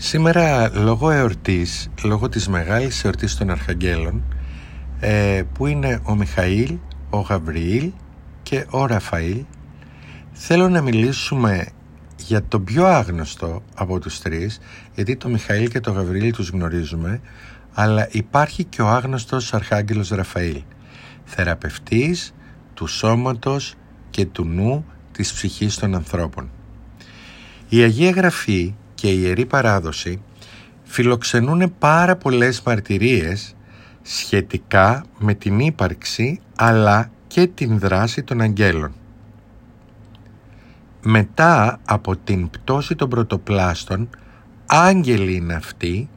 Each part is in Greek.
Σήμερα λόγω εορτής, λόγω της μεγάλης εορτής των Αρχαγγέλων ε, που είναι ο Μιχαήλ, ο Γαβριήλ και ο Ραφαήλ θέλω να μιλήσουμε για το πιο άγνωστο από τους τρεις γιατί το Μιχαήλ και το Γαβριήλ τους γνωρίζουμε αλλά υπάρχει και ο άγνωστος Αρχάγγελος Ραφαήλ θεραπευτής του σώματος και του νου της ψυχής των ανθρώπων. Η Αγία Γραφή και η Ιερή Παράδοση φιλοξενούν πάρα πολλές μαρτυρίες σχετικά με την ύπαρξη αλλά και την δράση των αγγέλων. Μετά από την πτώση των πρωτοπλάστων, άγγελοι είναι αυτοί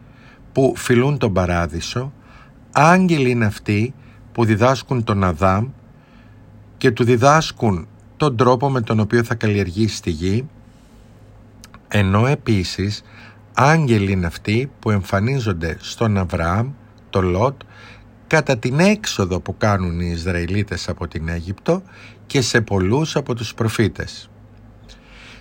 που φιλούν τον παράδεισο, άγγελοι είναι αυτοί που διδάσκουν τον Αδάμ και του διδάσκουν τον τρόπο με τον οποίο θα καλλιεργήσει τη γη, ενώ επίσης άγγελοι είναι αυτοί που εμφανίζονται στον Αβραάμ, το Λότ, κατά την έξοδο που κάνουν οι Ισραηλίτες από την Αίγυπτο και σε πολλούς από τους προφήτες.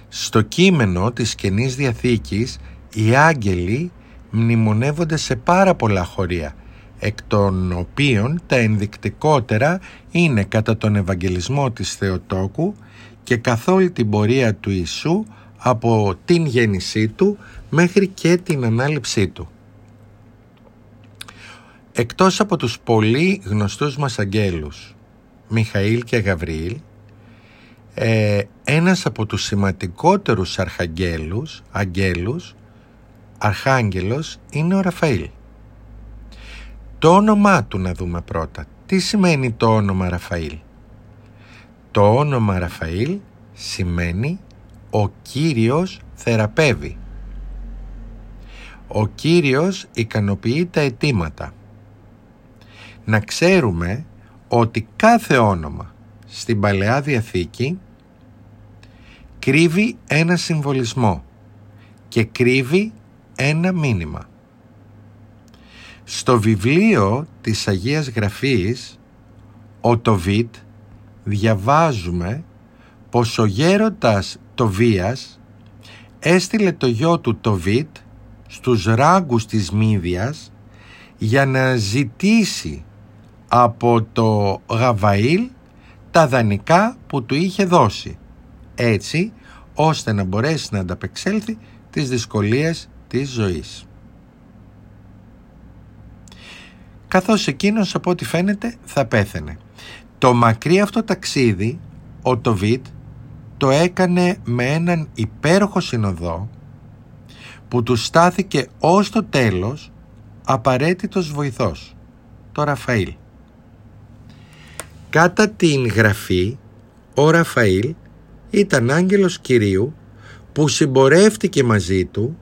Στο κείμενο της Καινής Διαθήκης οι άγγελοι μνημονεύονται σε πάρα πολλά χωρία εκ των οποίων τα ενδεικτικότερα είναι κατά τον Ευαγγελισμό της Θεοτόκου και καθ' όλη την πορεία του Ιησού από την γέννησή του μέχρι και την ανάληψή του. Εκτός από τους πολύ γνωστούς μας αγγέλους, Μιχαήλ και Γαβριήλ, ε, ένας από τους σημαντικότερους αρχαγγέλους, αγγέλους, αρχάγγελος, είναι ο Ραφαήλ. Το όνομά του να δούμε πρώτα. Τι σημαίνει το όνομα Ραφαήλ; Το όνομα Ραφαήλ σημαίνει ο Κύριος θεραπεύει. Ο Κύριος ικανοποιεί τα αιτήματα. Να ξέρουμε ότι κάθε όνομα στην Παλαιά Διαθήκη κρύβει ένα συμβολισμό και κρύβει ένα μήνυμα. Στο βιβλίο της Αγίας Γραφής «Ο Τοβίτ» διαβάζουμε πως ο γέροντας Τοβίας έστειλε το γιο του Τοβίτ στους ράγκους της Μύδιας για να ζητήσει από το Γαβαήλ τα δανεικά που του είχε δώσει έτσι ώστε να μπορέσει να ανταπεξέλθει τις δυσκολίες της ζωής. καθώς εκείνος από ό,τι φαίνεται θα πέθαινε. Το μακρύ αυτό ταξίδι ο Τοβίτ το έκανε με έναν υπέροχο συνοδό που του στάθηκε ως το τέλος απαραίτητος βοηθός, το Ραφαήλ. Κάτα την γραφή, ο Ραφαήλ ήταν άγγελος Κυρίου που συμπορεύτηκε μαζί του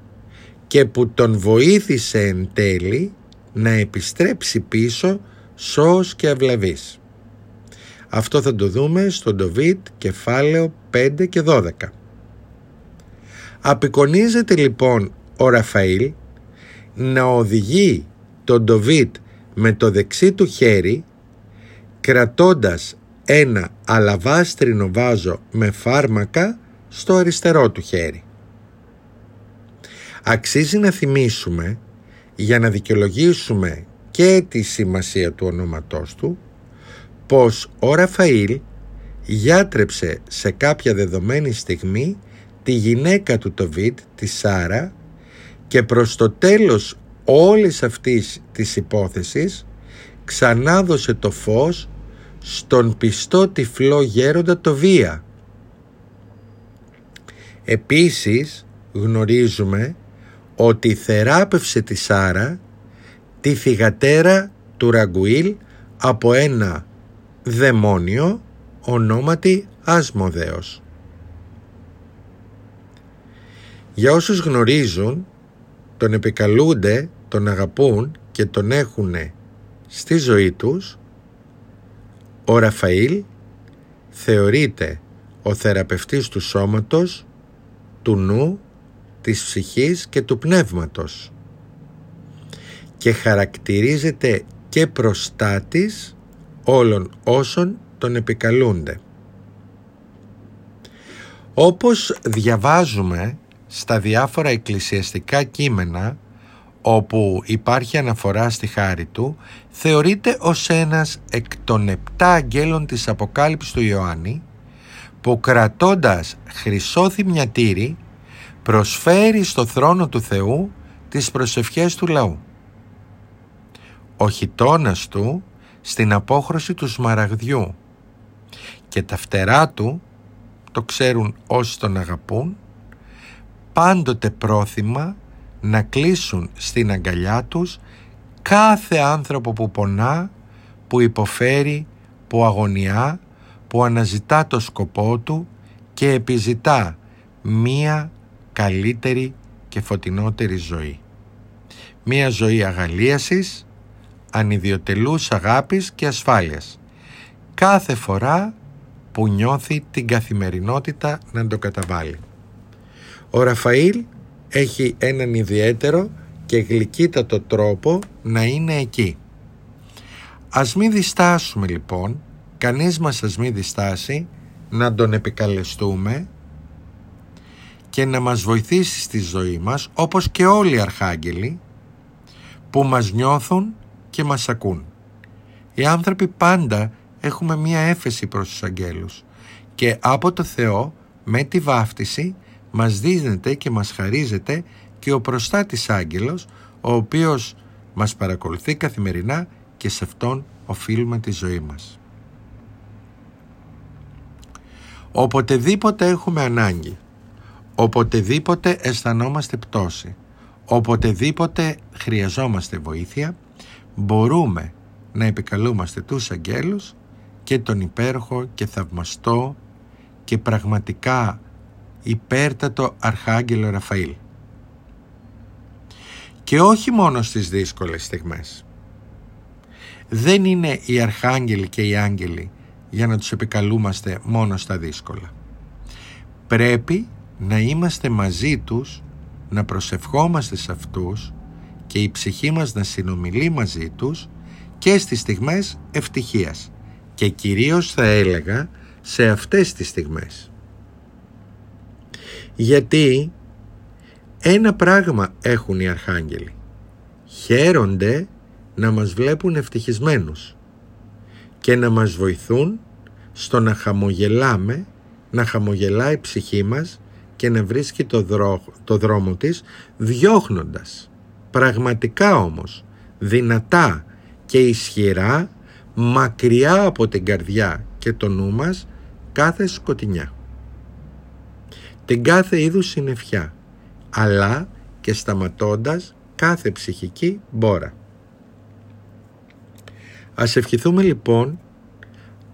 και που τον βοήθησε εν τέλει να επιστρέψει πίσω σώος και αυλαβής. Αυτό θα το δούμε στο Ντοβίτ κεφάλαιο 5 και 12. Απεικονίζεται λοιπόν ο Ραφαήλ να οδηγεί τον Ντοβίτ με το δεξί του χέρι κρατώντας ένα αλαβάστρινο βάζο με φάρμακα στο αριστερό του χέρι. Αξίζει να θυμίσουμε για να δικαιολογήσουμε και τη σημασία του ονόματός του πως ο Ραφαήλ γιάτρεψε σε κάποια δεδομένη στιγμή τη γυναίκα του Τοβίτ, τη Σάρα και προς το τέλος όλης αυτής της υπόθεσης ξανάδωσε το φως στον πιστό τυφλό γέροντα το Βία. Επίσης γνωρίζουμε ότι θεράπευσε τη Σάρα τη θυγατέρα του Ραγκουήλ από ένα δαιμόνιο ονόματι Ασμοδέος. Για όσους γνωρίζουν, τον επικαλούνται, τον αγαπούν και τον έχουν στη ζωή τους, ο Ραφαήλ θεωρείται ο θεραπευτής του σώματος, του νου της ψυχής και του πνεύματος και χαρακτηρίζεται και προστάτης όλων όσων τον επικαλούνται. Όπως διαβάζουμε στα διάφορα εκκλησιαστικά κείμενα όπου υπάρχει αναφορά στη χάρη του θεωρείται ως ένας εκ των επτά αγγέλων της Αποκάλυψης του Ιωάννη που κρατώντας χρυσό θυμιατήρι προσφέρει στο θρόνο του Θεού τις προσευχές του λαού. Ο χιτώνας του στην απόχρωση του σμαραγδιού και τα φτερά του, το ξέρουν όσοι τον αγαπούν, πάντοτε πρόθυμα να κλείσουν στην αγκαλιά τους κάθε άνθρωπο που πονά, που υποφέρει, που αγωνιά, που αναζητά το σκοπό του και επιζητά μία καλύτερη και φωτεινότερη ζωή. Μία ζωή αγαλίασης, ανιδιοτελούς αγάπης και ασφάλειας. Κάθε φορά που νιώθει την καθημερινότητα να το καταβάλει. Ο Ραφαήλ έχει έναν ιδιαίτερο και γλυκύτατο τρόπο να είναι εκεί. Ας μην διστάσουμε λοιπόν, κανείς μας ας μην διστάσει να τον επικαλεστούμε και να μας βοηθήσει στη ζωή μας όπως και όλοι οι αρχάγγελοι που μας νιώθουν και μας ακούν. Οι άνθρωποι πάντα έχουμε μία έφεση προς τους αγγέλους και από το Θεό με τη βάφτιση μας δίνεται και μας χαρίζεται και ο προστάτης άγγελος ο οποίος μας παρακολουθεί καθημερινά και σε αυτόν οφείλουμε τη ζωή μας. Οποτεδήποτε έχουμε ανάγκη, οποτεδήποτε αισθανόμαστε πτώση, οποτεδήποτε χρειαζόμαστε βοήθεια, μπορούμε να επικαλούμαστε τους αγγέλους και τον υπέροχο και θαυμαστό και πραγματικά υπέρτατο Αρχάγγελο Ραφαήλ. Και όχι μόνο στις δύσκολες στιγμές. Δεν είναι οι αρχάγγελοι και οι άγγελοι για να τους επικαλούμαστε μόνο στα δύσκολα. Πρέπει να είμαστε μαζί τους, να προσευχόμαστε σε αυτούς και η ψυχή μας να συνομιλεί μαζί τους και στις στιγμές ευτυχίας και κυρίως θα έλεγα σε αυτές τις στιγμές. Γιατί ένα πράγμα έχουν οι αρχάγγελοι. Χαίρονται να μας βλέπουν ευτυχισμένους και να μας βοηθούν στο να χαμογελάμε, να χαμογελάει η ψυχή μας και να βρίσκει το, το δρόμο της διώχνοντας πραγματικά όμως δυνατά και ισχυρά μακριά από την καρδιά και το νου μας κάθε σκοτεινιά την κάθε είδους συννεφιά αλλά και σταματώντας κάθε ψυχική μπόρα. Ας ευχηθούμε λοιπόν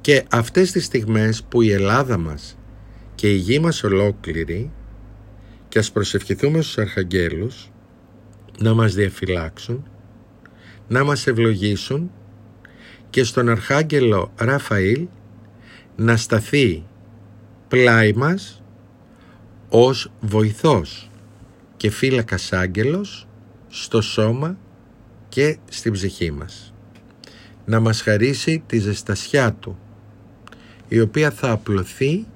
και αυτές τις στιγμές που η Ελλάδα μας και η γη μας ολόκληρη και ας προσευχηθούμε στους αρχαγγέλους να μας διαφυλάξουν, να μας ευλογήσουν και στον Αρχάγγελο Ραφαήλ να σταθεί πλάι μας ως βοηθός και φύλακας άγγελος στο σώμα και στην ψυχή μας. Να μας χαρίσει τη ζεστασιά Του, η οποία θα απλωθεί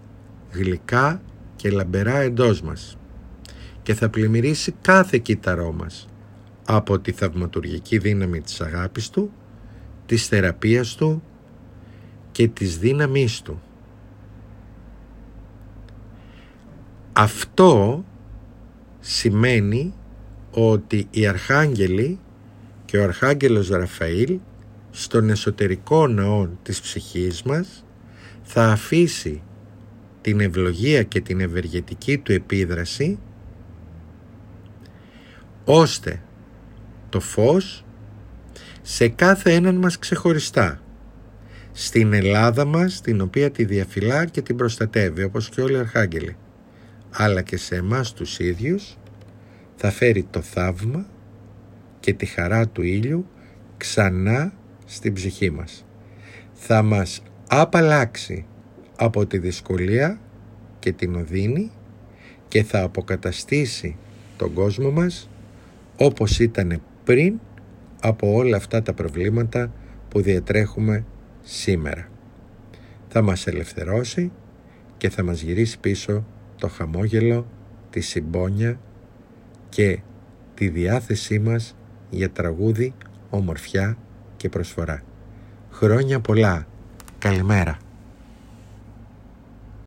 γλυκά και λαμπερά εντός μας και θα πλημμυρίσει κάθε κύτταρό μας από τη θαυματουργική δύναμη της αγάπης Του, της θεραπείας Του και της δύναμής Του. Αυτό σημαίνει ότι οι αρχάγγελοι και ο αρχάγγελος Ραφαήλ στον εσωτερικό ναό της ψυχής μας θα αφήσει την ευλογία και την ευεργετική του επίδραση ώστε το φως σε κάθε έναν μας ξεχωριστά στην Ελλάδα μας την οποία τη διαφυλά και την προστατεύει όπως και όλοι οι αρχάγγελοι αλλά και σε εμάς τους ίδιους θα φέρει το θαύμα και τη χαρά του ήλιου ξανά στην ψυχή μας. Θα μας απαλλάξει από τη δυσκολία και την οδύνη και θα αποκαταστήσει τον κόσμο μας όπως ήταν πριν από όλα αυτά τα προβλήματα που διατρέχουμε σήμερα. Θα μας ελευθερώσει και θα μας γυρίσει πίσω το χαμόγελο τη συμπόνια και τη διάθεσή μας για τραγούδι, ομορφιά και προσφορά. Χρόνια πολλά. Καλημέρα.